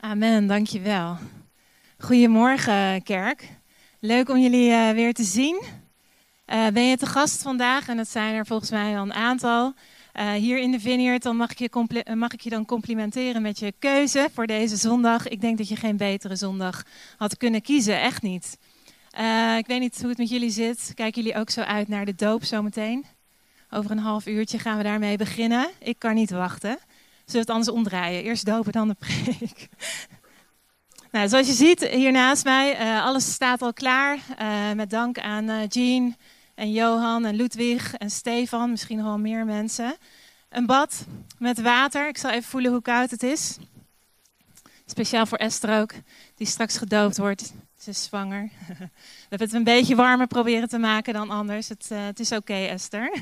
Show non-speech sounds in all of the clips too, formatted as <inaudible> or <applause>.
Amen, dankjewel. Goedemorgen, kerk. Leuk om jullie uh, weer te zien. Uh, ben je te gast vandaag? En dat zijn er volgens mij al een aantal. Uh, hier in de Vineyard, dan mag ik, je mag ik je dan complimenteren met je keuze voor deze zondag. Ik denk dat je geen betere zondag had kunnen kiezen, echt niet. ik weet niet hoe het met jullie zit. Kijken jullie ook zo uit naar de doop zometeen? Over een half uurtje gaan we daarmee beginnen. Ik kan niet wachten. Zullen we het anders omdraaien? Eerst dopen, dan de preek. <laughs> nou, zoals je ziet hier naast mij, uh, alles staat al klaar. Uh, met dank aan uh, Jean en Johan en Ludwig en Stefan, misschien nog wel meer mensen. Een bad met water. Ik zal even voelen hoe koud het is. Speciaal voor Esther ook, die straks gedoopt wordt. Ze is zwanger. <laughs> We hebben het een beetje warmer proberen te maken dan anders. Het, het is oké, Esther.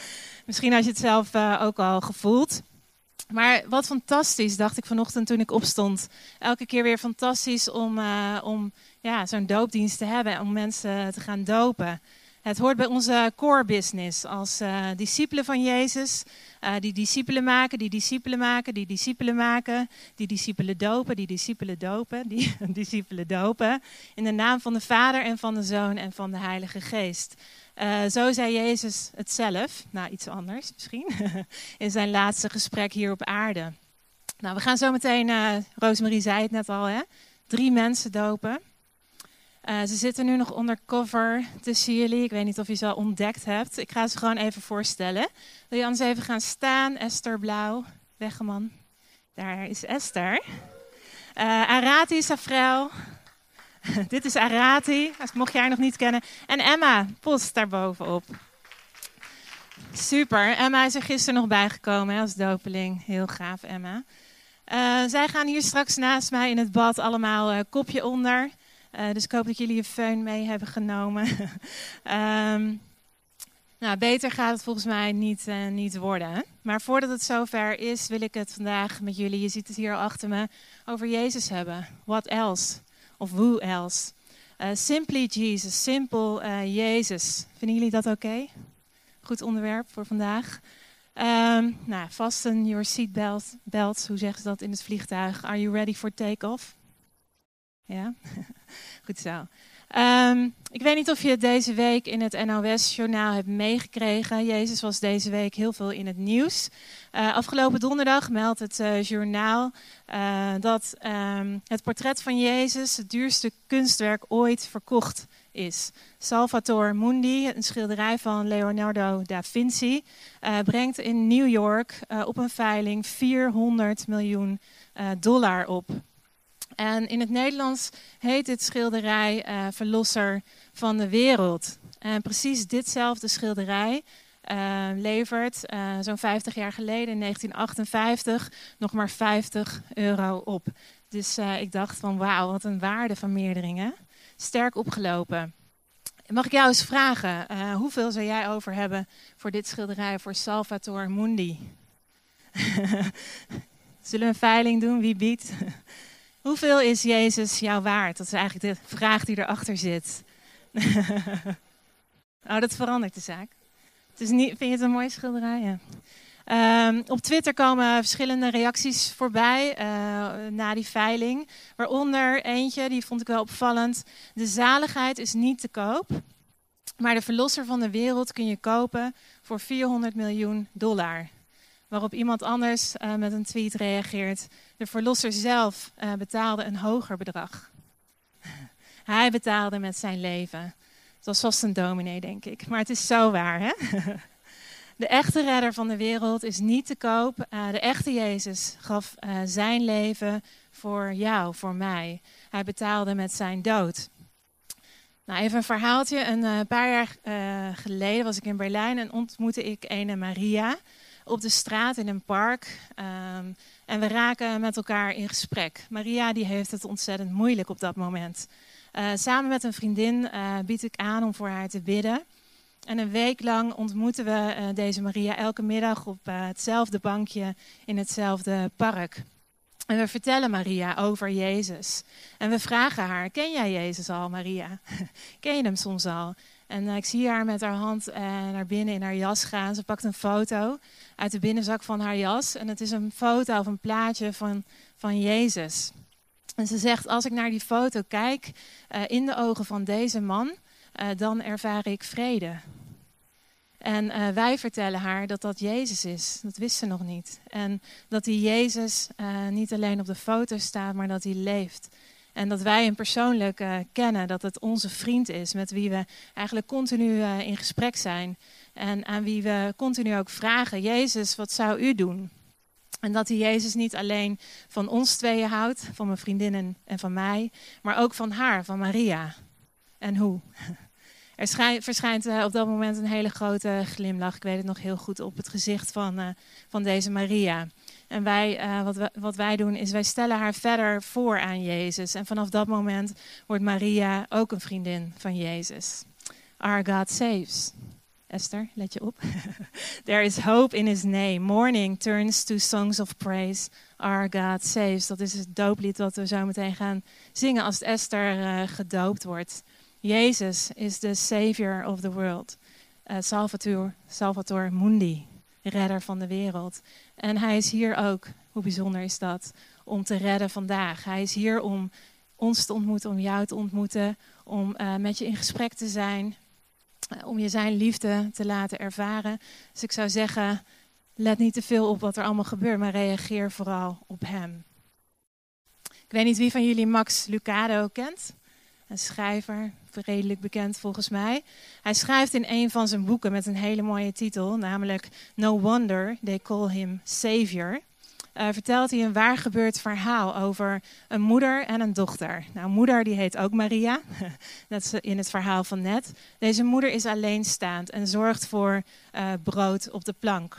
<laughs> misschien had je het zelf ook al gevoeld. Maar wat fantastisch, dacht ik vanochtend toen ik opstond. Elke keer weer fantastisch om, uh, om ja, zo'n doopdienst te hebben, om mensen te gaan dopen. Het hoort bij onze core business als uh, discipelen van Jezus. Uh, die discipelen maken, die discipelen maken, die discipelen maken. Die discipelen dopen, die discipelen dopen, die <laughs> discipelen dopen. In de naam van de Vader en van de Zoon en van de Heilige Geest. Uh, zo zei Jezus het zelf, nou iets anders misschien, <laughs> in zijn laatste gesprek hier op aarde. Nou, we gaan zo meteen, uh, Rosemarie zei het net al, hè, drie mensen dopen. Uh, ze zitten nu nog undercover tussen jullie. Ik weet niet of je ze al ontdekt hebt. Ik ga ze gewoon even voorstellen. Wil je anders even gaan staan? Esther Blauw, Weggeman. Daar is Esther. Arati Safrel, <laughs> Dit is Arati, mocht je haar nog niet kennen. En Emma, post daarbovenop. Super, Emma is er gisteren nog bijgekomen als dopeling. Heel gaaf, Emma. Uh, zij gaan hier straks naast mij in het bad allemaal uh, kopje onder. Uh, dus ik hoop dat jullie je föhn mee hebben genomen. um, <laughs> nou, beter gaat het volgens mij niet, niet worden. Maar voordat het zover is, wil ik het vandaag met jullie, je ziet het hier achter me, over Jezus hebben. What else? Of who else. Uh, simply Jesus, simpel uh, Jezus. Vinden jullie dat oké? Goed onderwerp voor vandaag. Um, nou, fasten your seatbelt, belts, hoe zeggen ze dat in het vliegtuig? Are you ready for take-off? Ja, <laughs> goed zo. Um, ik weet niet of je het deze week in het NOS-journaal hebt meegekregen. Jezus was deze week heel veel in het nieuws. Uh, afgelopen donderdag meldt het uh, journaal uh, dat um, het portret van Jezus het duurste kunstwerk ooit verkocht is. Salvator Mundi, een schilderij van Leonardo da Vinci, brengt in New York op een veiling 400 miljoen dollar op. En in het Nederlands heet dit schilderij uh, Verlosser van de Wereld. En precies ditzelfde schilderij uh, levert uh, zo'n 50 jaar geleden, in 1958, nog maar 50 euro op. Dus ik dacht van wauw, wat een waardevermeerdering hè? Sterk opgelopen. Mag ik jou eens vragen, hoeveel zou jij over hebben voor dit schilderij voor Salvator Mundi? <laughs> Zullen we een veiling doen? Wie biedt? <laughs> Hoeveel is Jezus jou waard? Dat is eigenlijk de vraag die erachter zit. <laughs> oh, dat verandert de zaak. Het is niet, vind je het een mooie schilderij? Ja. Um, op Twitter komen verschillende reacties voorbij uh, na die veiling. Waaronder eentje, die vond ik wel opvallend. De zaligheid is niet te koop. Maar de verlosser van de wereld kun je kopen voor 400 miljoen dollar. Waarop iemand anders uh, met een tweet reageert. De verlosser zelf uh, betaalde een hoger bedrag. Hij betaalde met zijn leven. Het was vast een dominee, denk ik. Maar het is zo waar, hè? <laughs> De echte redder van de wereld is niet te koop. Uh, de echte Jezus gaf uh, zijn leven voor jou, voor mij. Hij betaalde met zijn dood. Nou, even een verhaaltje. Een paar jaar geleden was ik in Berlijn en ontmoette ik een Maria op de straat in een park. Um, en we raken met elkaar in gesprek. Maria die heeft het ontzettend moeilijk op dat moment. Uh, samen met een vriendin uh, bied ik aan om voor haar te bidden. En een week lang ontmoeten we uh, deze Maria elke middag op hetzelfde bankje in hetzelfde park. En we vertellen Maria over Jezus. En we vragen haar: Ken jij Jezus al, Maria? <laughs> Ken je hem soms al? En ik zie haar met haar hand naar binnen in haar jas gaan. Ze pakt een foto uit de binnenzak van haar jas. En het is een foto of een plaatje van, van Jezus. En ze zegt, als ik naar die foto kijk, uh, in de ogen van deze man, dan ervaar ik vrede. En wij vertellen haar dat dat Jezus is. Dat wist ze nog niet. En dat die Jezus niet alleen op de foto staat, maar dat hij leeft. En dat wij hem persoonlijk kennen, dat het onze vriend is, met wie we eigenlijk continu in gesprek zijn. En aan wie we continu ook vragen, Jezus, wat zou u doen? En dat hij Jezus niet alleen van ons tweeën houdt, van mijn vriendinnen en van mij, maar ook van haar, van Maria. En hoe? <laughs> Er schijnt, verschijnt uh, op dat moment een hele grote glimlach, ik weet het nog heel goed, op het gezicht van, van deze Maria. En wij, uh, wat, wat wij doen is wij stellen haar verder voor aan Jezus. En vanaf dat moment wordt Maria ook een vriendin van Jezus. Our God saves. Esther, let je op. <laughs> There is hope in his name. Morning turns to songs of praise. Our God saves. Dat is het dooplied dat we zo meteen gaan zingen als Esther uh, gedoopt wordt. Jezus is de Savior of the world. Uh, Salvator, Salvator Mundi, redder van de wereld. En hij is hier ook, hoe bijzonder is dat, om te redden vandaag. Hij is hier om ons te ontmoeten, om jou te ontmoeten, om uh, met je in gesprek te zijn, eh, om je zijn liefde te laten ervaren. Dus ik zou zeggen, let niet te veel op wat er allemaal gebeurt, maar reageer vooral op hem. Ik weet niet wie van jullie Max Lucado kent. Een schrijver, redelijk bekend volgens mij. Hij schrijft in een van zijn boeken met een hele mooie titel, namelijk No Wonder They Call Him Savior uh, vertelt hij een waar gebeurd verhaal over een moeder en een dochter. Nou, moeder die heet ook Maria, <laughs> dat is in het verhaal van net. Deze moeder is alleenstaand en zorgt voor uh, brood op de plank.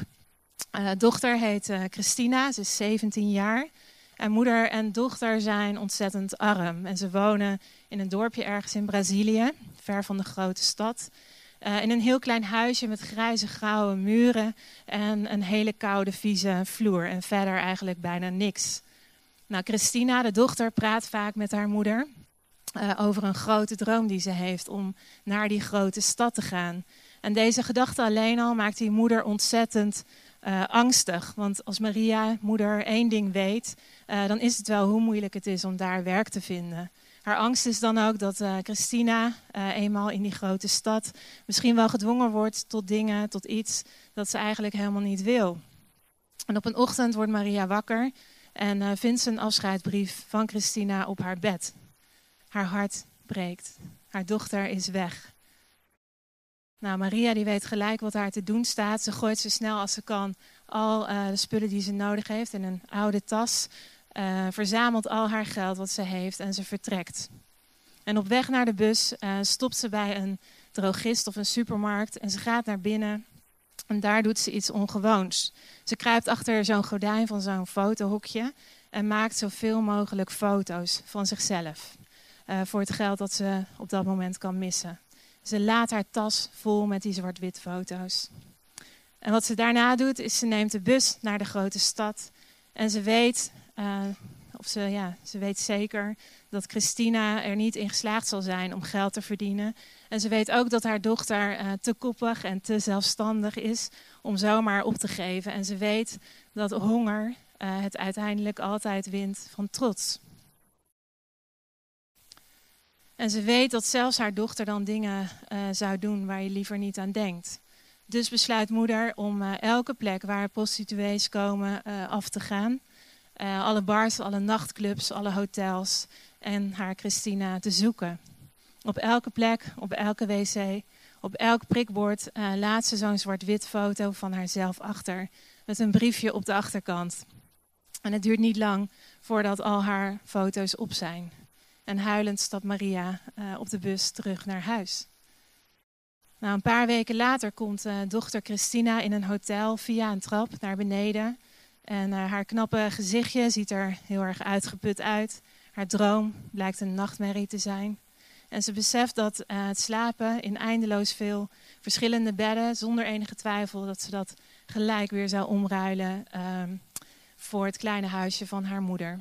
Uh, dochter heet Christina, ze is 17 jaar. En moeder en dochter zijn ontzettend arm. En ze wonen in een dorpje ergens in Brazilië, ver van de grote stad. Uh, in een heel klein huisje met grijze grauwe muren en een hele koude vieze vloer. En verder eigenlijk bijna niks. Nou, Christina, de dochter, praat vaak met haar moeder uh, over een grote droom die ze heeft om naar die grote stad te gaan. En deze gedachte alleen al maakt die moeder ontzettend uh, angstig. Want als Maria, moeder, één ding weet, dan is het wel hoe moeilijk het is om daar werk te vinden. Haar angst is dan ook dat uh, Christina eenmaal in die grote stad misschien wel gedwongen wordt tot dingen, tot iets dat ze eigenlijk helemaal niet wil. En op een ochtend wordt Maria wakker en vindt ze een afscheidsbrief van Christina op haar bed. Haar hart breekt. Haar dochter is weg. Nou, Maria die weet gelijk wat haar te doen staat. Ze gooit zo snel als ze kan al de spullen die ze nodig heeft in een oude tas uh, verzamelt al haar geld wat ze heeft en ze vertrekt. En op weg naar de bus uh, stopt ze bij een drogist of een supermarkt en ze gaat naar binnen. En daar doet ze iets ongewoons. Ze kruipt achter zo'n gordijn van zo'n fotohokje en maakt zoveel mogelijk foto's van zichzelf. Voor het geld dat ze op dat moment kan missen. Ze laat haar tas vol met die zwart-wit foto's. En wat ze daarna doet, is ze neemt de bus naar de grote stad. En ze weet, uh, of ze, ja, ze weet zeker dat Christina er niet in geslaagd zal zijn om geld te verdienen. En ze weet ook dat haar dochter uh, te koppig en te zelfstandig is om zomaar op te geven. En ze weet dat honger uh, het uiteindelijk altijd wint van trots. En ze weet dat zelfs haar dochter dan dingen zou doen waar je liever niet aan denkt. Dus besluit moeder om elke plek waar prostituees komen af te gaan. Alle bars, alle nachtclubs, alle hotels en haar Christina te zoeken. Op elke plek, op elke wc, op elk prikbord laat ze zo'n zwart-wit foto van haarzelf achter. Met een briefje op de achterkant. En het duurt niet lang voordat al haar foto's op zijn. En huilend stapt Maria uh, op de bus terug naar huis. Nou, een paar weken later komt dochter Christina in een hotel via een trap naar beneden en uh, haar knappe gezichtje ziet er heel erg uitgeput uit. Haar droom blijkt een nachtmerrie te zijn. En ze beseft dat het slapen in eindeloos veel verschillende bedden, zonder enige twijfel, dat ze dat gelijk weer zou omruilen uh, voor het kleine huisje van haar moeder.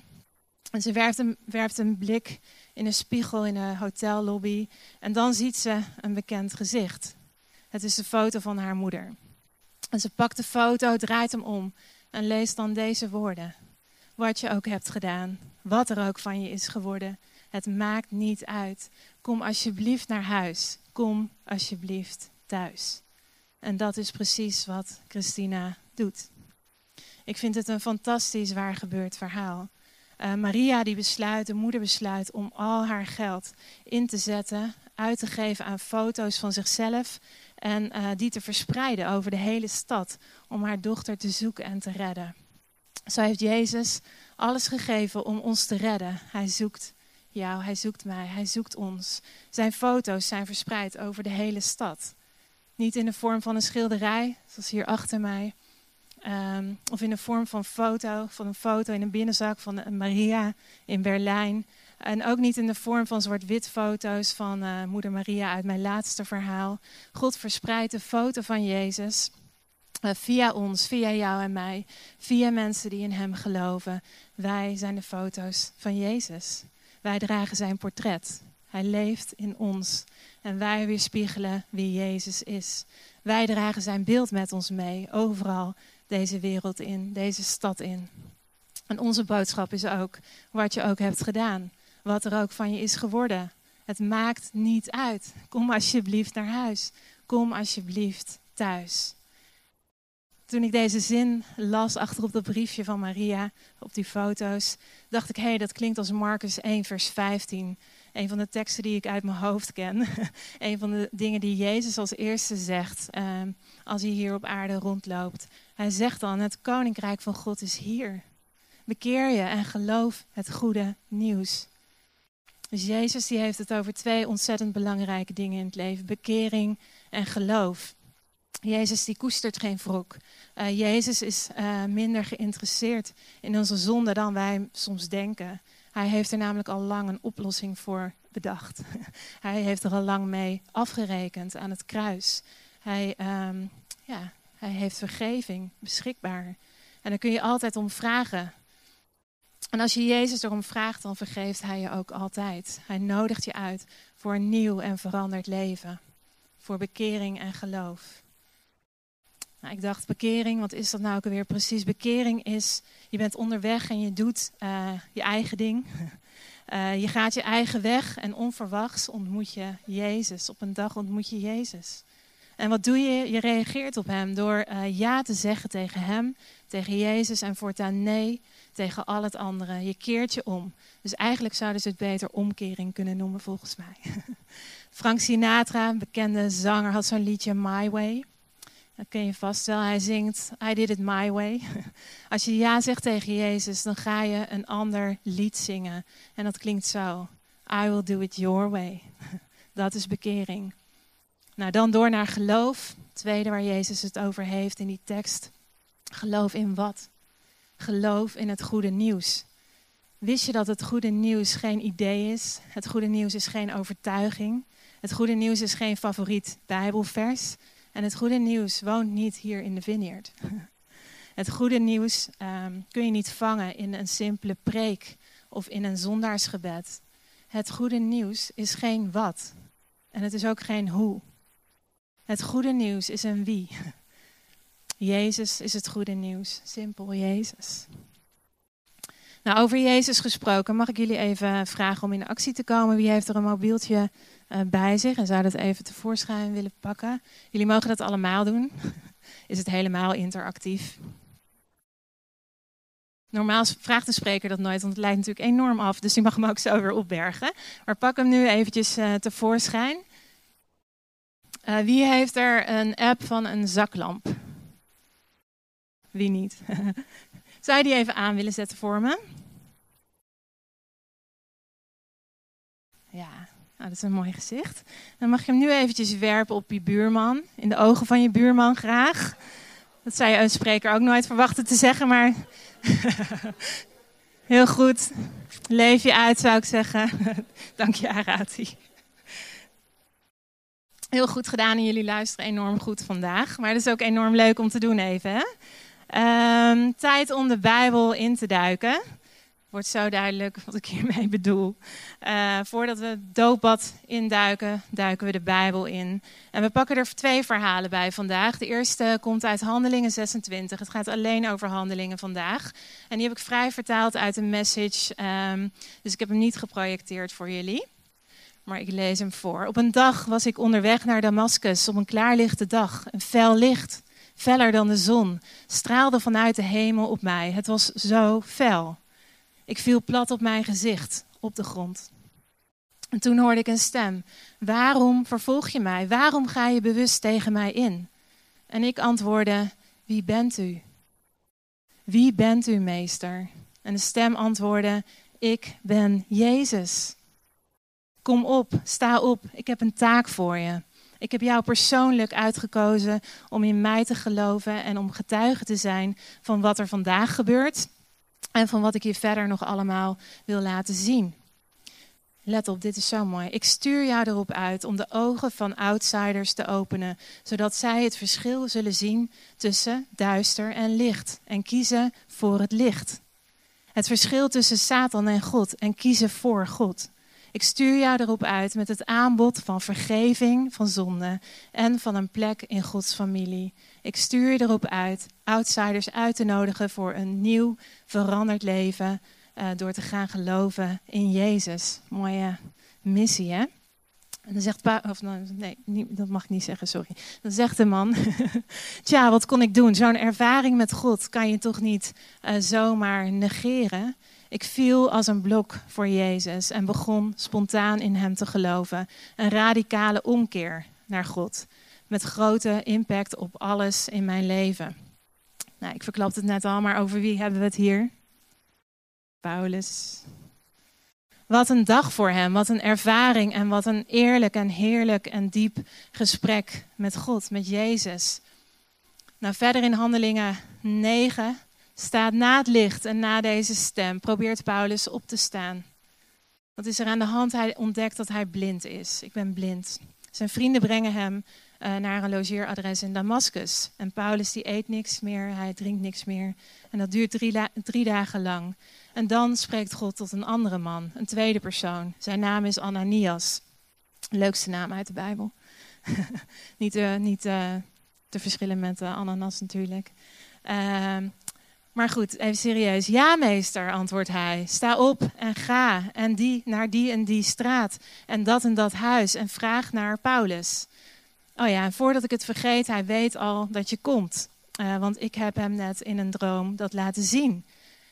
En ze werpt een, een blik in een spiegel in een hotellobby en dan ziet ze een bekend gezicht. Het is de foto van haar moeder. En ze pakt de foto, draait hem om en lees dan deze woorden. wat je ook hebt gedaan, wat er ook van je is geworden. Het maakt niet uit. Kom alsjeblieft naar huis. Kom alsjeblieft thuis. En dat is precies wat Christina doet. Ik vind het een fantastisch waar gebeurd verhaal. Uh, Maria die besluit, de moeder besluit om al haar geld in te zetten, uit te geven aan foto's van zichzelf en uh, die te verspreiden over de hele stad om haar dochter te zoeken en te redden. Zo heeft Jezus alles gegeven om ons te redden. Hij zoekt jou, hij zoekt mij, hij zoekt ons. Zijn foto's zijn verspreid over de hele stad. Niet in de vorm van een schilderij, zoals hier achter mij, Um, of in de vorm van foto, van een foto in een binnenzak van een Maria in Berlijn. En ook niet in de vorm van zwart-wit foto's van uh, moeder Maria uit mijn laatste verhaal. God verspreidt de foto van Jezus uh, via ons, via jou en mij, via mensen die in Hem geloven. Wij zijn de foto's van Jezus. Wij dragen zijn portret. Hij leeft in ons en wij weerspiegelen wie Jezus is. Wij dragen zijn beeld met ons mee, overal deze wereld in, deze stad in. En onze boodschap is ook wat je ook hebt gedaan, wat er ook van je is geworden. Het maakt niet uit. Kom alsjeblieft naar huis. Kom alsjeblieft thuis. Toen ik deze zin las achterop dat briefje van Maria, op die foto's, dacht ik, hé, hey, dat klinkt als Marcus 1, vers 15. Een van de teksten die ik uit mijn hoofd ken. <laughs> een van de dingen die Jezus als eerste zegt ehm, als hij hier op aarde rondloopt. Hij zegt dan, het koninkrijk van God is hier. Bekeer je en geloof het goede nieuws. Dus Jezus die heeft het over twee ontzettend belangrijke dingen in het leven. Bekering en geloof. Jezus die koestert geen wrok. Uh, Jezus is uh, minder geïnteresseerd in onze zonde dan wij soms denken. Hij heeft er namelijk al lang een oplossing voor bedacht. <laughs> Hij heeft er al lang mee afgerekend aan het kruis. Hij, um, ja, hij heeft vergeving beschikbaar. En daar kun je altijd om vragen. En als je Jezus erom vraagt, dan vergeeft Hij je ook altijd. Hij nodigt je uit voor een nieuw en veranderd leven. Voor bekering en geloof. Nou, ik dacht, bekering, wat is dat nou ook alweer precies? Bekering is, je bent onderweg en je doet uh, je eigen ding. Uh, <laughs> je gaat je eigen weg en onverwachts ontmoet je Jezus. Op een dag ontmoet je Jezus. En wat doe je? Je reageert op hem door uh, ja te zeggen tegen hem, tegen Jezus en voortaan nee tegen al het andere. Je keert je om. Dus eigenlijk zouden ze het beter omkering kunnen noemen volgens mij. <laughs> Frank Sinatra, bekende zanger, had zo'n liedje My Way. Dat ken je vast wel. Hij zingt I did it my way. <laughs> Als je ja zegt tegen Jezus, dan ga je een ander lied zingen. En dat klinkt zo. I will do it your way. <laughs> Dat is bekering. Nou, dan door naar geloof. tweede waar Jezus het over heeft in die tekst. Geloof in wat? Geloof in het goede nieuws. Wist je dat het goede nieuws geen idee is? Het goede nieuws is geen overtuiging. Het goede nieuws is geen favoriet Bijbelvers. En het goede nieuws woont niet hier in de vineyard. <laughs> Het goede nieuws um, kun je niet vangen in een simpele preek of in een zondaarsgebed. Het goede nieuws is geen wat. En het is ook geen hoe. Het goede nieuws is een wie. <laughs> Jezus is het goede nieuws. Simpel Jezus. Nou, over Jezus gesproken, mag ik jullie even vragen om in actie te komen. Wie heeft er een mobieltje uh, bij zich en zou dat even tevoorschijn willen pakken? Jullie mogen dat allemaal doen. <laughs> Is het helemaal interactief? Normaal vraagt de spreker dat nooit, want het lijkt natuurlijk enorm af. Dus je mag hem ook zo weer opbergen. Maar pak hem nu eventjes uh, tevoorschijn. Uh, wie heeft er een app van een zaklamp? Wie niet? <laughs> Zou je die even aan willen zetten voor me? Ja, nou, dat is een mooi gezicht. Dan mag je hem nu eventjes werpen op je buurman. In de ogen van je buurman graag. Dat zou je een spreker ook nooit verwachten te zeggen, maar <laughs> heel goed. Leef je uit, zou ik zeggen. <laughs> Dank je, Arati. Heel goed gedaan en jullie luisteren enorm goed vandaag. Maar het is ook enorm leuk om te doen even. Hè? Um, tijd om de Bijbel in te duiken. Wordt zo duidelijk wat ik hiermee bedoel. Uh, voordat we het doopbad induiken, duiken we de Bijbel in. En we pakken er twee verhalen bij vandaag. De eerste komt uit Handelingen 26. Het gaat alleen over handelingen vandaag. En die heb ik vrij vertaald uit een message. Um, dus ik heb hem niet geprojecteerd voor jullie. Maar ik lees hem voor. Op een dag was ik onderweg naar Damascus op een klaarlichte dag. Een fel licht, feller dan de zon, straalde vanuit de hemel op mij. Het was zo fel. Ik viel plat op mijn gezicht, op de grond. En toen hoorde ik een stem. Waarom vervolg je mij? Waarom ga je bewust tegen mij in? En ik antwoordde, wie bent u? Wie bent u, meester? En de stem antwoordde, ik ben Jezus. Kom op, sta op, ik heb een taak voor je. Ik heb jou persoonlijk uitgekozen om in mij te geloven en om getuige te zijn van wat er vandaag gebeurt en van wat ik je verder nog allemaal wil laten zien. Let op, dit is zo mooi. Ik stuur jou erop uit om de ogen van outsiders te openen, zodat zij het verschil zullen zien tussen duister en licht en kiezen voor het licht. Het verschil tussen Satan en God en kiezen voor God. Ik stuur jou erop uit met het aanbod van vergeving van zonde en van een plek in Gods familie. Ik stuur je erop uit outsiders uit te nodigen voor een nieuw, veranderd leven uh, door te gaan geloven in Jezus. Mooie missie, hè? En dan zegt pa, of nee, dat mag ik niet zeggen, sorry. Dan zegt de man, <laughs> tja, wat kon ik doen? Zo'n ervaring met God kan je toch niet uh, zomaar negeren? Ik viel als een blok voor Jezus en begon spontaan in Hem te geloven. Een radicale omkeer naar God, met grote impact op alles in mijn leven. Nou, ik verklapte het net al, maar over wie hebben we het hier? Paulus. Wat een dag voor hem, wat een ervaring en wat een eerlijk en heerlijk en diep gesprek met God, met Jezus. Nou, verder in Handelingen 9 staat na het licht en na deze stem, probeert Paulus op te staan. Wat is er aan de hand? Hij ontdekt dat hij blind is. Ik ben blind. Zijn vrienden brengen hem uh, naar een logeeradres in Damascus. En Paulus die eet niks meer, hij drinkt niks meer. En dat duurt drie, drie dagen lang. En dan spreekt God tot een andere man, een tweede persoon. Zijn naam is Ananias. Leukste naam uit de Bijbel. <laughs> niet uh, niet uh, te verschillen met ananas natuurlijk. Maar goed, even serieus. Ja, meester, antwoordt hij. Sta op en ga en die naar die en die straat en dat en dat huis en vraag naar Paulus. Oh ja, en voordat ik het vergeet, hij weet al dat je komt. Uh, want ik heb hem net in een droom dat laten zien.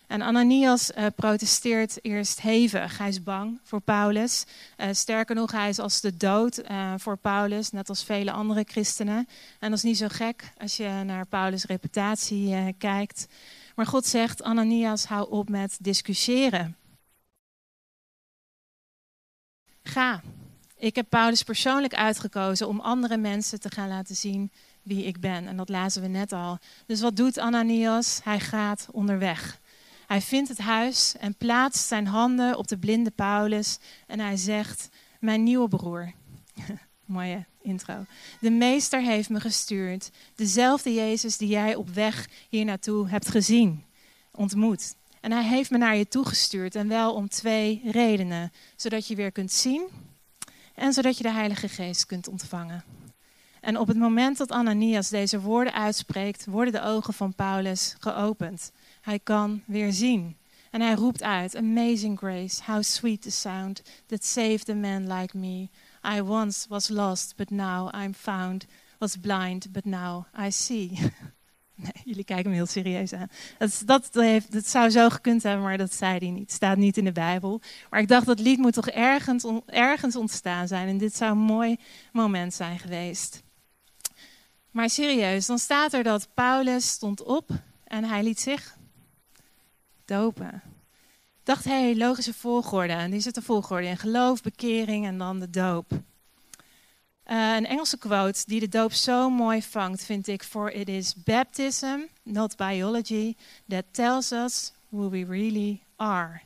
En Ananias uh, protesteert eerst hevig. Hij is bang voor Paulus. Uh, sterker nog, hij is als de dood voor Paulus, net als vele andere christenen. En dat is niet zo gek als je naar Paulus' reputatie kijkt. Maar God zegt, Ananias, hou op met discussiëren. Ga. Ik heb Paulus persoonlijk uitgekozen om andere mensen te gaan laten zien wie ik ben. En dat lazen we net al. Dus wat doet Ananias? Hij gaat onderweg. Hij vindt het huis en plaatst zijn handen op de blinde Paulus. En hij zegt: Mijn nieuwe broer. <laughs> Mooie intro. De meester heeft me gestuurd. Dezelfde Jezus die jij op weg hier naartoe hebt gezien, ontmoet. En hij heeft me naar je toegestuurd. En wel om twee redenen. Zodat je weer kunt zien en zodat je de Heilige Geest kunt ontvangen. En op het moment dat Ananias deze woorden uitspreekt, worden de ogen van Paulus geopend. Hij kan weer zien. En hij roept uit: Amazing grace, how sweet the sound that saved a man like me. I once was lost, but now I'm found. Was blind, but now I see. <laughs> Nee, jullie kijken me heel serieus aan. Dat, dat, heeft, zou zo gekund hebben, maar dat zei hij niet. staat niet in de Bijbel. Maar ik dacht, dat lied moet toch ergens, ergens ontstaan zijn. En dit zou een mooi moment zijn geweest. Maar serieus, dan staat er dat Paulus stond op en hij liet zich dopen dacht, hé, hey, logische volgorde. En die zit de volgorde in geloof, bekering en dan de doop. Uh, een Engelse quote die de doop zo mooi vangt, vind ik. For it is baptism, not biology, that tells us who we really are.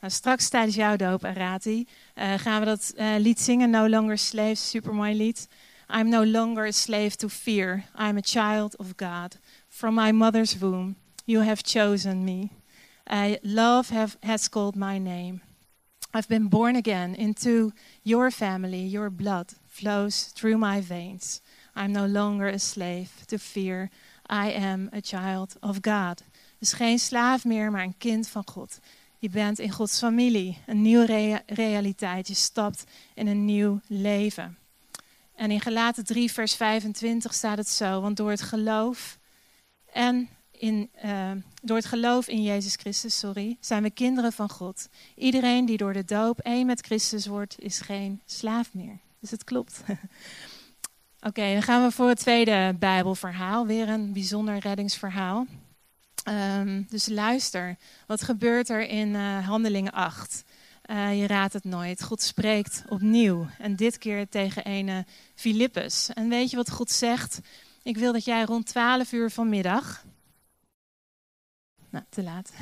Nou, straks tijdens jouw doop, Arati, uh, gaan we dat uh, lied zingen, No Longer Slaves, super mooi lied. I'm no longer a slave to fear. I'm a child of God. From my mother's womb, you have chosen me. Uh, love have, has called my name. I've been born again into your family. Your blood flows through my veins. I'm no longer a slave to fear. I am a child of God. Dus geen slaaf meer, maar een kind van God. Je bent in Gods familie, een nieuwe realiteit. Je stapt in een nieuw leven. En in Gelaten 3, vers 25 staat het zo: Want door het geloof en in, uh, door het geloof in Jezus Christus, sorry, zijn we kinderen van God. Iedereen die door de doop één met Christus wordt, is geen slaaf meer. Dus het klopt. <laughs> Oké, dan gaan we voor het tweede Bijbelverhaal. Weer een bijzonder reddingsverhaal. Um, dus luister, wat gebeurt er in uh, Handelingen 8? Uh, je raadt het nooit. God spreekt opnieuw. En dit keer tegen ene Filippus. En weet je wat God zegt? Ik wil dat jij rond 12 uur vanmiddag. Nou, te laat.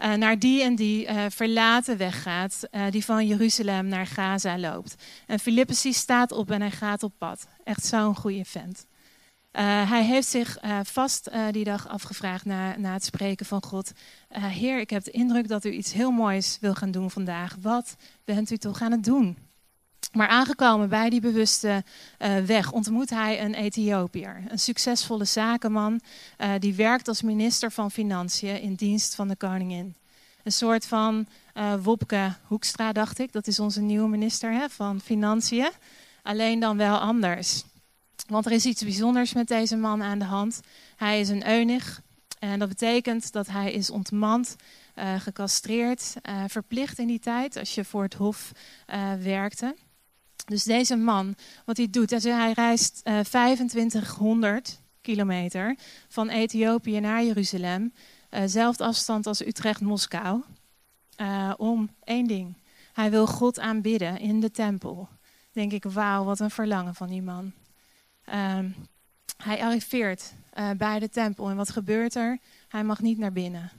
uh, <laughs> naar die en die uh, verlaten weggaat. Uh, die van Jeruzalem naar Gaza loopt. En Filippus die staat op en hij gaat op pad. Echt zo'n goede vent. Hij heeft zich vast die dag afgevraagd na, na het spreken van God. Heer, ik heb de indruk dat u iets heel moois wil gaan doen vandaag. Wat bent u toch aan het doen? Maar aangekomen bij die bewuste weg ontmoet hij een Ethiopiër. Een succesvolle zakenman die werkt als minister van Financiën in dienst van de koningin. Een soort van Wopke Hoekstra, dacht ik. Dat is onze nieuwe minister hè, van Financiën. Alleen dan wel anders. Want er is iets bijzonders met deze man aan de hand. Hij is een eunig. En dat betekent dat hij is ontmand, uh, gecastreerd, verplicht in die tijd als je voor het hof werkte. Dus deze man, wat hij doet, hij reist 2500 kilometer van Ethiopië naar Jeruzalem. zelfde afstand als Utrecht-Moskou. om één ding. Hij wil God aanbidden in de tempel. Denk ik, wauw, wat een verlangen van die man. Um, hij arriveert uh, bij de tempel. En wat gebeurt er? Hij mag niet naar binnen.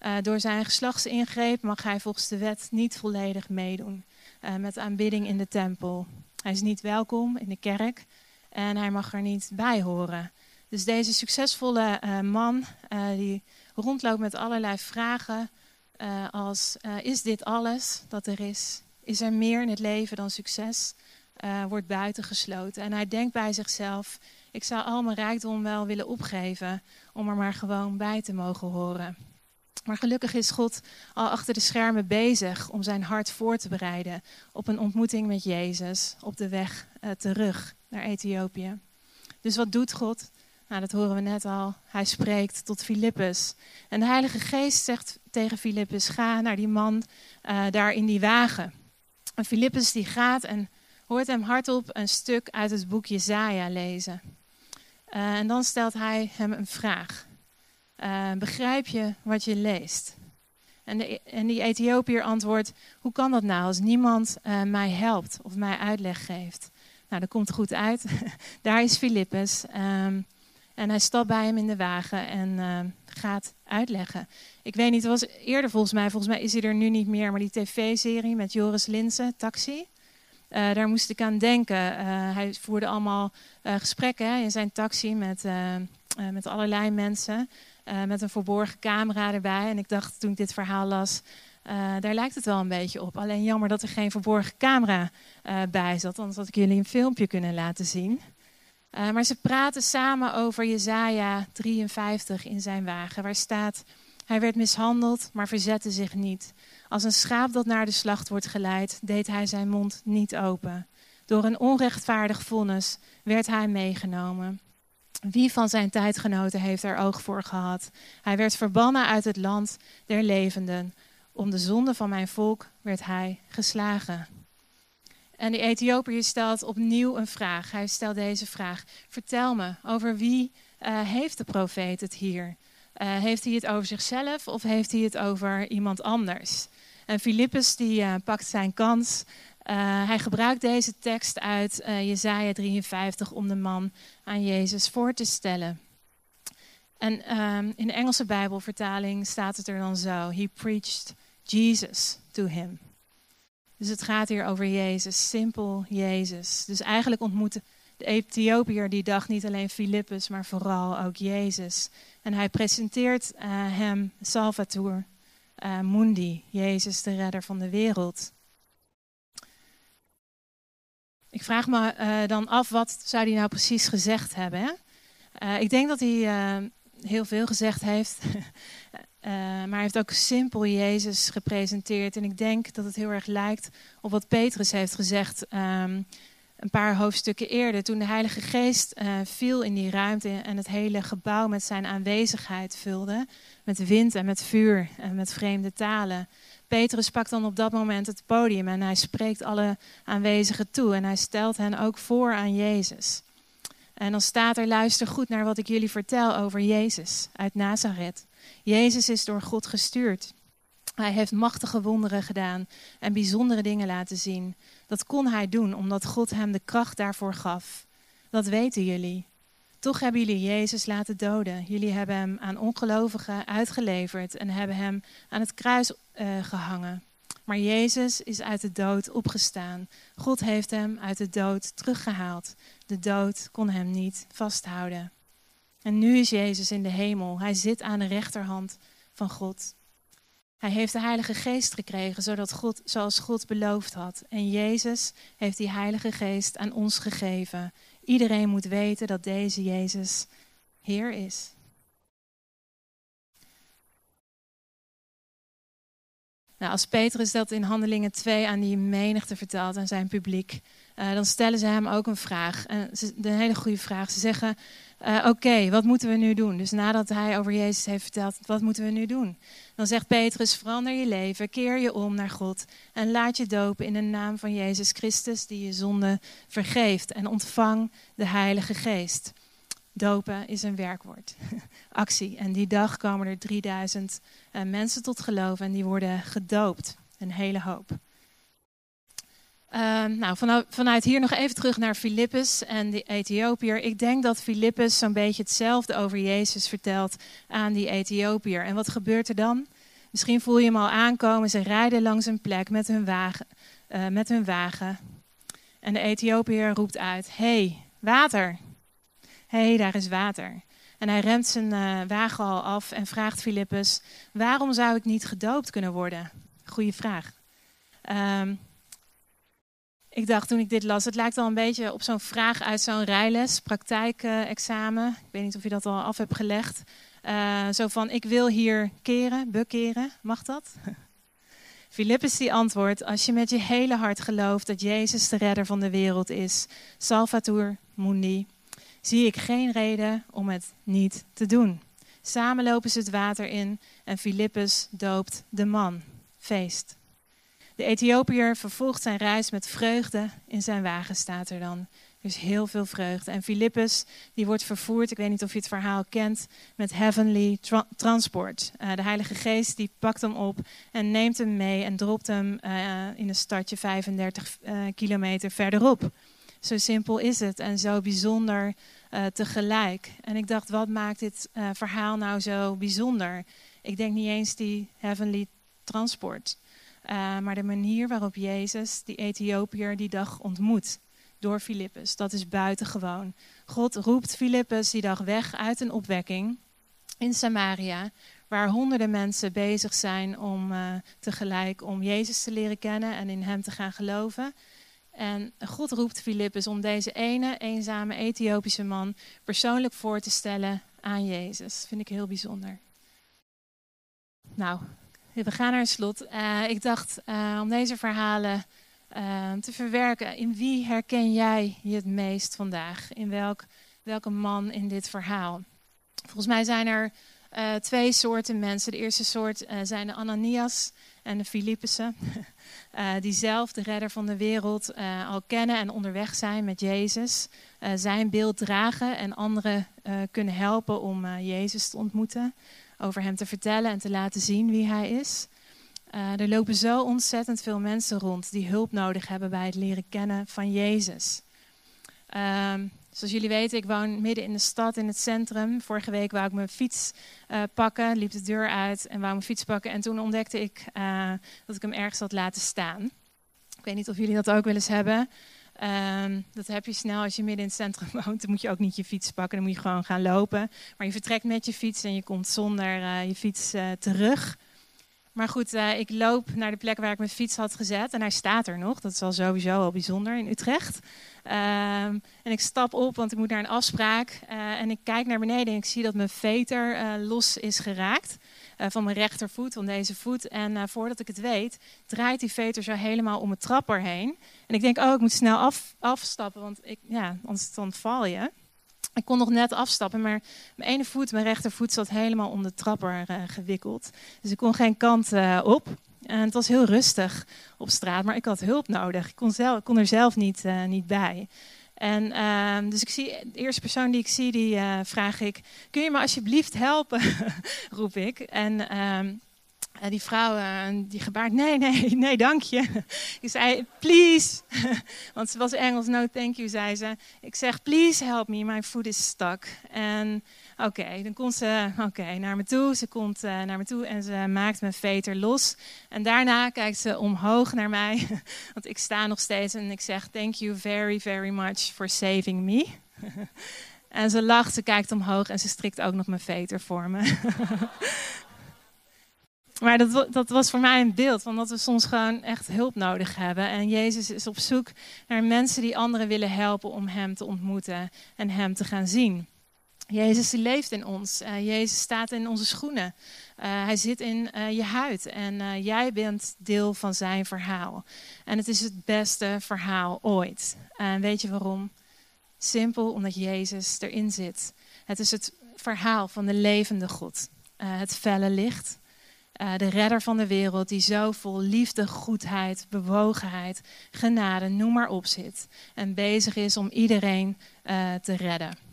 Uh, door zijn geslachtsingreep mag hij volgens de wet niet volledig meedoen uh, met aanbidding in de tempel. Hij is niet welkom in de kerk en hij mag er niet bij horen. Dus deze succesvolle man die rondloopt met allerlei vragen als is dit alles dat er is? Is er meer in het leven dan succes? wordt buitengesloten. En hij denkt bij zichzelf: ik zou al mijn rijkdom wel willen opgeven om er maar gewoon bij te mogen horen. Maar gelukkig is God al achter de schermen bezig om zijn hart voor te bereiden op een ontmoeting met Jezus op de weg uh, terug naar Ethiopië. Dus wat doet God? Nou, dat horen we net al. Hij spreekt tot Filippus. En de Heilige Geest zegt tegen Filippus: ga naar die man uh, daar in die wagen. En Filippus die gaat en hoort hem hardop een stuk uit het boek Jezaja lezen. Uh, en dan stelt hij hem een vraag. Uh, begrijp je wat je leest? En, de, en die Ethiopiër antwoordt, hoe kan dat nou als niemand uh, mij helpt of mij uitleg geeft? Nou, dat komt goed uit. <laughs> Daar is Filippus. Um, en hij stapt bij hem in de wagen en gaat uitleggen. Ik weet niet, het was eerder volgens mij, volgens mij is hij er nu niet meer, maar die tv-serie met Joris Linsen, Taxi. Uh, daar moest ik aan denken. Hij voerde allemaal gesprekken hè, in zijn taxi met, met allerlei mensen. Met een verborgen camera erbij. En ik dacht toen ik dit verhaal las, daar lijkt het wel een beetje op. Alleen jammer dat er geen verborgen camera bij zat. Anders had ik jullie een filmpje kunnen laten zien. maar ze praten samen over Jezaja 53 in zijn wagen. Waar staat, hij werd mishandeld, maar verzette zich niet. Als een schaap dat naar de slacht wordt geleid, deed hij zijn mond niet open. Door een onrechtvaardig vonnis werd hij meegenomen. Wie van zijn tijdgenoten heeft er oog voor gehad? Hij werd verbannen uit het land der levenden. Om de zonde van mijn volk werd hij geslagen. En die Ethiopiër stelt opnieuw een vraag. Hij stelt deze vraag: Vertel me, over wie uh, heeft de profeet het hier? Uh, heeft hij het over zichzelf of heeft hij het over iemand anders? En Filippus die uh, pakt zijn kans. Uh, hij gebruikt deze tekst uit uh, Jesaja 53 om de man aan Jezus voor te stellen. En um, in de Engelse Bijbelvertaling staat het er dan zo: He preached Jesus to him. Dus het gaat hier over Jezus, simpel Jezus. Dus eigenlijk ontmoette de Ethiopiër die dag niet alleen Filippus, maar vooral ook Jezus. En hij presenteert hem Salvator uh, Mundi, Jezus, de redder van de wereld. Ik vraag me uh, dan af, wat zou hij nou precies gezegd hebben? Hè? Uh, ik denk dat hij heel veel gezegd heeft, <laughs> maar hij heeft ook simpel Jezus gepresenteerd. En ik denk dat het heel erg lijkt op wat Petrus heeft gezegd um, een paar hoofdstukken eerder, toen de Heilige Geest viel in die ruimte en het hele gebouw met zijn aanwezigheid vulde, met wind en met vuur en met vreemde talen. Petrus pakt dan op dat moment het podium en hij spreekt alle aanwezigen toe en hij stelt hen ook voor aan Jezus. En dan staat er, luister goed naar wat ik jullie vertel over Jezus uit Nazareth. Jezus is door God gestuurd. Hij heeft machtige wonderen gedaan en bijzondere dingen laten zien. Dat kon hij doen omdat God hem de kracht daarvoor gaf. Dat weten jullie. Toch hebben jullie Jezus laten doden. Jullie hebben hem aan ongelovigen uitgeleverd en hebben hem aan het kruis uh, gehangen. Maar Jezus is uit de dood opgestaan. God heeft hem uit de dood teruggehaald. De dood kon hem niet vasthouden. En nu is Jezus in de hemel. Hij zit aan de rechterhand van God. Hij heeft de Heilige Geest gekregen, zodat God, zoals God beloofd had. En Jezus heeft die Heilige Geest aan ons gegeven. Iedereen moet weten dat deze Jezus Heer is. Nou, als Petrus dat in Handelingen 2 aan die menigte vertelt, aan zijn publiek, uh, dan stellen ze hem ook een vraag. En een hele goede vraag. Ze zeggen, uh, oké, wat moeten we nu doen? Dus nadat hij over Jezus heeft verteld, wat moeten we nu doen? Dan zegt Petrus, verander je leven, keer je om naar God en laat je dopen in de naam van Jezus Christus, die je zonde vergeeft. En ontvang de Heilige Geest. Dopen is een werkwoord, <laughs> actie. En die dag komen er 3000 uh, mensen tot geloof en die worden gedoopt. Een hele hoop. Uh, nou, vanuit, vanuit, hier nog even terug naar Filippus en de Ethiopiër. Ik denk dat Filippus zo'n beetje hetzelfde over Jezus vertelt aan die Ethiopiër. En wat gebeurt er dan? Misschien voel je hem al aankomen. Ze rijden langs een plek met hun wagen. Uh, met hun wagen. En de Ethiopiër roept uit: hey, water! hey, daar is water. En hij remt zijn uh, wagen al af en vraagt Filippus: Waarom zou ik niet gedoopt kunnen worden? Goeie vraag. Um, ik dacht toen ik dit las, het lijkt al een beetje op zo'n vraag uit zo'n rijles, praktijkexamen. ik weet niet of je dat al af hebt gelegd. Uh, zo van, ik wil hier keren, bekeren. Mag dat? <laughs> Filippus die antwoordt, als je met je hele hart gelooft dat Jezus de redder van de wereld is, salvator mundi, zie ik geen reden om het niet te doen. Samen lopen ze het water in en Filippus doopt de man. Feest. De Ethiopiër vervolgt zijn reis met vreugde in zijn wagen, staat er dan. Is heel veel vreugde. En Filippus, die wordt vervoerd, ik weet niet of je het verhaal kent, met heavenly tra transport. Uh, de Heilige Geest die pakt hem op en neemt hem mee en dropt hem uh, in een stadje 35 uh, eh, kilometer verderop. Zo simpel is het en zo bijzonder tegelijk. En ik dacht, wat maakt dit verhaal nou zo bijzonder? Ik denk niet eens die heavenly transport. Uh, maar de manier waarop Jezus die Ethiopiër die dag ontmoet door Filippus, dat is buitengewoon. God roept Filippus die dag weg uit een opwekking in Samaria, waar honderden mensen bezig zijn om uh, tegelijk om Jezus te leren kennen en in hem te gaan geloven. En God roept Filippus om deze ene eenzame Ethiopische man persoonlijk voor te stellen aan Jezus. Dat vind ik heel bijzonder. Nou, we gaan naar een slot. Uh, ik dacht uh, om deze verhalen uh, te verwerken. In wie herken jij je het meest vandaag? In welk, welke man in dit verhaal? Volgens mij zijn er twee soorten mensen. De eerste soort zijn de Ananias en de Filippussen. <laughs> die zelf de redder van de wereld al kennen en onderweg zijn met Jezus. zijn beeld dragen en anderen kunnen helpen om Jezus te ontmoeten over hem te vertellen en te laten zien wie hij is. Uh, er lopen zo ontzettend veel mensen rond die hulp nodig hebben bij het leren kennen van Jezus. Um, zoals jullie weten, ik woon midden in de stad, in het centrum. Vorige week wou ik mijn fiets uh, pakken, liep de deur uit en wou mijn fiets pakken. En toen ontdekte ik uh, dat ik hem ergens had laten staan. Ik weet niet of jullie dat ook wel eens hebben. Um, dat heb je snel als je midden in het centrum <laughs> woont. Dan moet je ook niet je fiets pakken, dan moet je gewoon gaan lopen. Maar je vertrekt met je fiets en je komt zonder uh, je fiets uh, terug. Maar goed, uh, ik loop naar de plek waar ik mijn fiets had gezet en hij staat er nog. Dat is al sowieso al bijzonder in Utrecht. Ehm, en ik stap op, want ik moet naar een afspraak. En ik kijk naar beneden en ik zie dat mijn veter los is geraakt. Van mijn rechtervoet, van deze voet. En voordat ik het weet, draait die veter zo helemaal om het trapper heen. En ik denk, oh, ik moet snel af, afstappen, want ik, ja, anders dan val je. Ik kon nog net afstappen, maar mijn ene voet, mijn rechtervoet, zat helemaal om de trapper uh, gewikkeld. Dus ik kon geen kant op. En het was heel rustig op straat, maar ik had hulp nodig. Ik kon, zelf, kon er zelf niet, niet bij. En uh, dus ik zie, de eerste persoon die ik zie, die vraag ik: Kun je me alsjeblieft helpen? <laughs> roep ik. En ehm, uh, die vrouw uh, die gebaard, nee, nee, <laughs> nee, dank je. Ik zei, please. <laughs> Want ze was Engels, no thank you, zei ze. Ik zeg, please help me, my foot is stuck. En oké, dan komt ze okay, naar me toe. Ze komt uh, naar me toe en ze maakt mijn veter los. En daarna kijkt ze omhoog naar mij. <laughs> Want ik sta nog steeds en ik zeg, thank you very, very much for saving me. <laughs> En ze lacht, ze kijkt omhoog en ze strikt ook nog mijn veter voor me. <laughs> Maar dat, dat, was voor mij een beeld van dat we soms gewoon echt hulp nodig hebben. En Jezus is op zoek naar mensen die anderen willen helpen om Hem te ontmoeten en Hem te gaan zien. Jezus leeft in ons. Uh, Jezus staat in onze schoenen. Uh, hij zit in uh, je huid. En jij bent deel van zijn verhaal. En het is het beste verhaal ooit. En weet je waarom? Simpel omdat Jezus erin zit. Het is het verhaal van de levende God. het felle licht de redder van de wereld, die zo vol liefde, goedheid, bewogenheid, genade, noem maar op zit. En bezig is om iedereen te redden.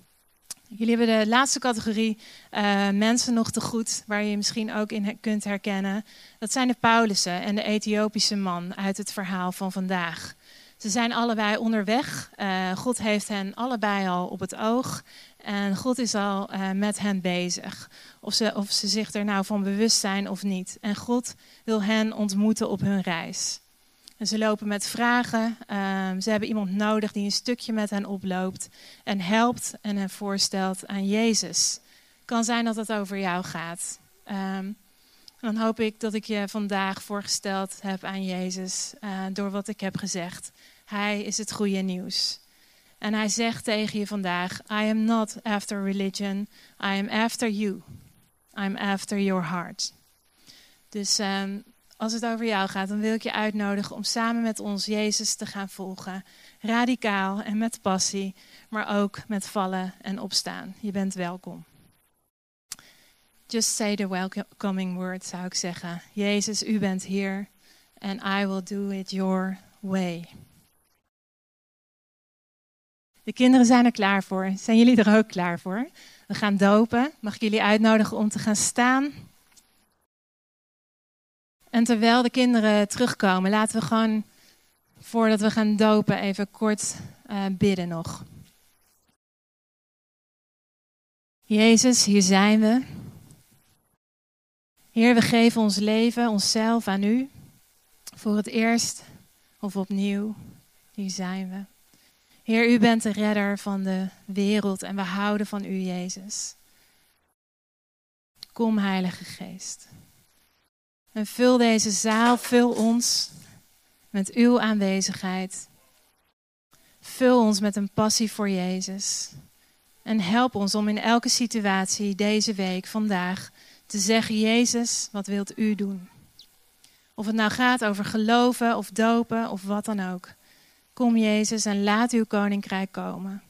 Jullie hebben de laatste categorie uh, mensen nog te goed, waar je je misschien ook in kunt herkennen. Dat zijn de Paulussen en de Ethiopische man uit het verhaal van vandaag. Ze zijn allebei onderweg. Uh, God heeft hen allebei al op het oog. En God is al uh, met hen bezig. Of ze, of ze zich er nou van bewust zijn of niet. En God wil hen ontmoeten op hun reis. En ze lopen met vragen. Uh, ze hebben iemand nodig die een stukje met hen oploopt. En helpt en hen voorstelt aan Jezus. Kan zijn dat het over jou gaat. Um, dan hoop ik dat ik je vandaag voorgesteld heb aan Jezus uh, door wat ik heb gezegd. Hij is het goede nieuws. En hij zegt tegen je vandaag: I am not after religion, I am after you. I'm after your heart. Dus um, als het over jou gaat, dan wil ik je uitnodigen om samen met ons Jezus te gaan volgen. Radicaal en met passie, maar ook met vallen en opstaan. Je bent welkom. Just say the welcoming word, zou ik zeggen. Jezus, u bent hier and I will do it your way. De kinderen zijn er klaar voor. Zijn jullie er ook klaar voor? We gaan dopen. Mag ik jullie uitnodigen om te gaan staan? En terwijl de kinderen terugkomen, laten we gewoon, voordat we gaan dopen, even kort uh, bidden nog. Jezus, hier zijn we. Heer, we geven ons leven, onszelf aan U. Voor het eerst of opnieuw, hier zijn we. Heer, u bent de redder van de wereld en we houden van u, Jezus. Kom, Heilige Geest. En vul deze zaal, vul ons met uw aanwezigheid. Vul ons met een passie voor Jezus. En help ons om in elke situatie deze week, vandaag, te zeggen: Jezus, wat wilt u doen? Of het nou gaat over geloven of dopen of wat dan ook. Kom Jezus en laat uw koninkrijk komen.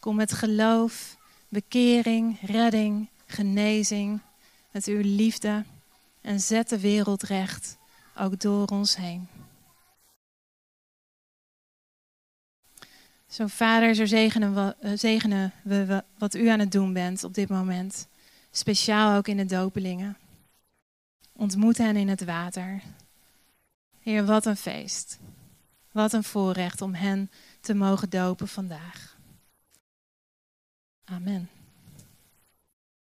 Kom met geloof, bekering, redding, genezing, met uw liefde en zet de wereld recht, ook door ons heen. Zo Vader, zo zegenen we, eh, zegenen we wat u aan het doen bent op dit moment. Speciaal ook in de dopelingen. Ontmoet hen in het water. Heer, wat een feest. Wat een voorrecht om hen te mogen dopen vandaag. Amen.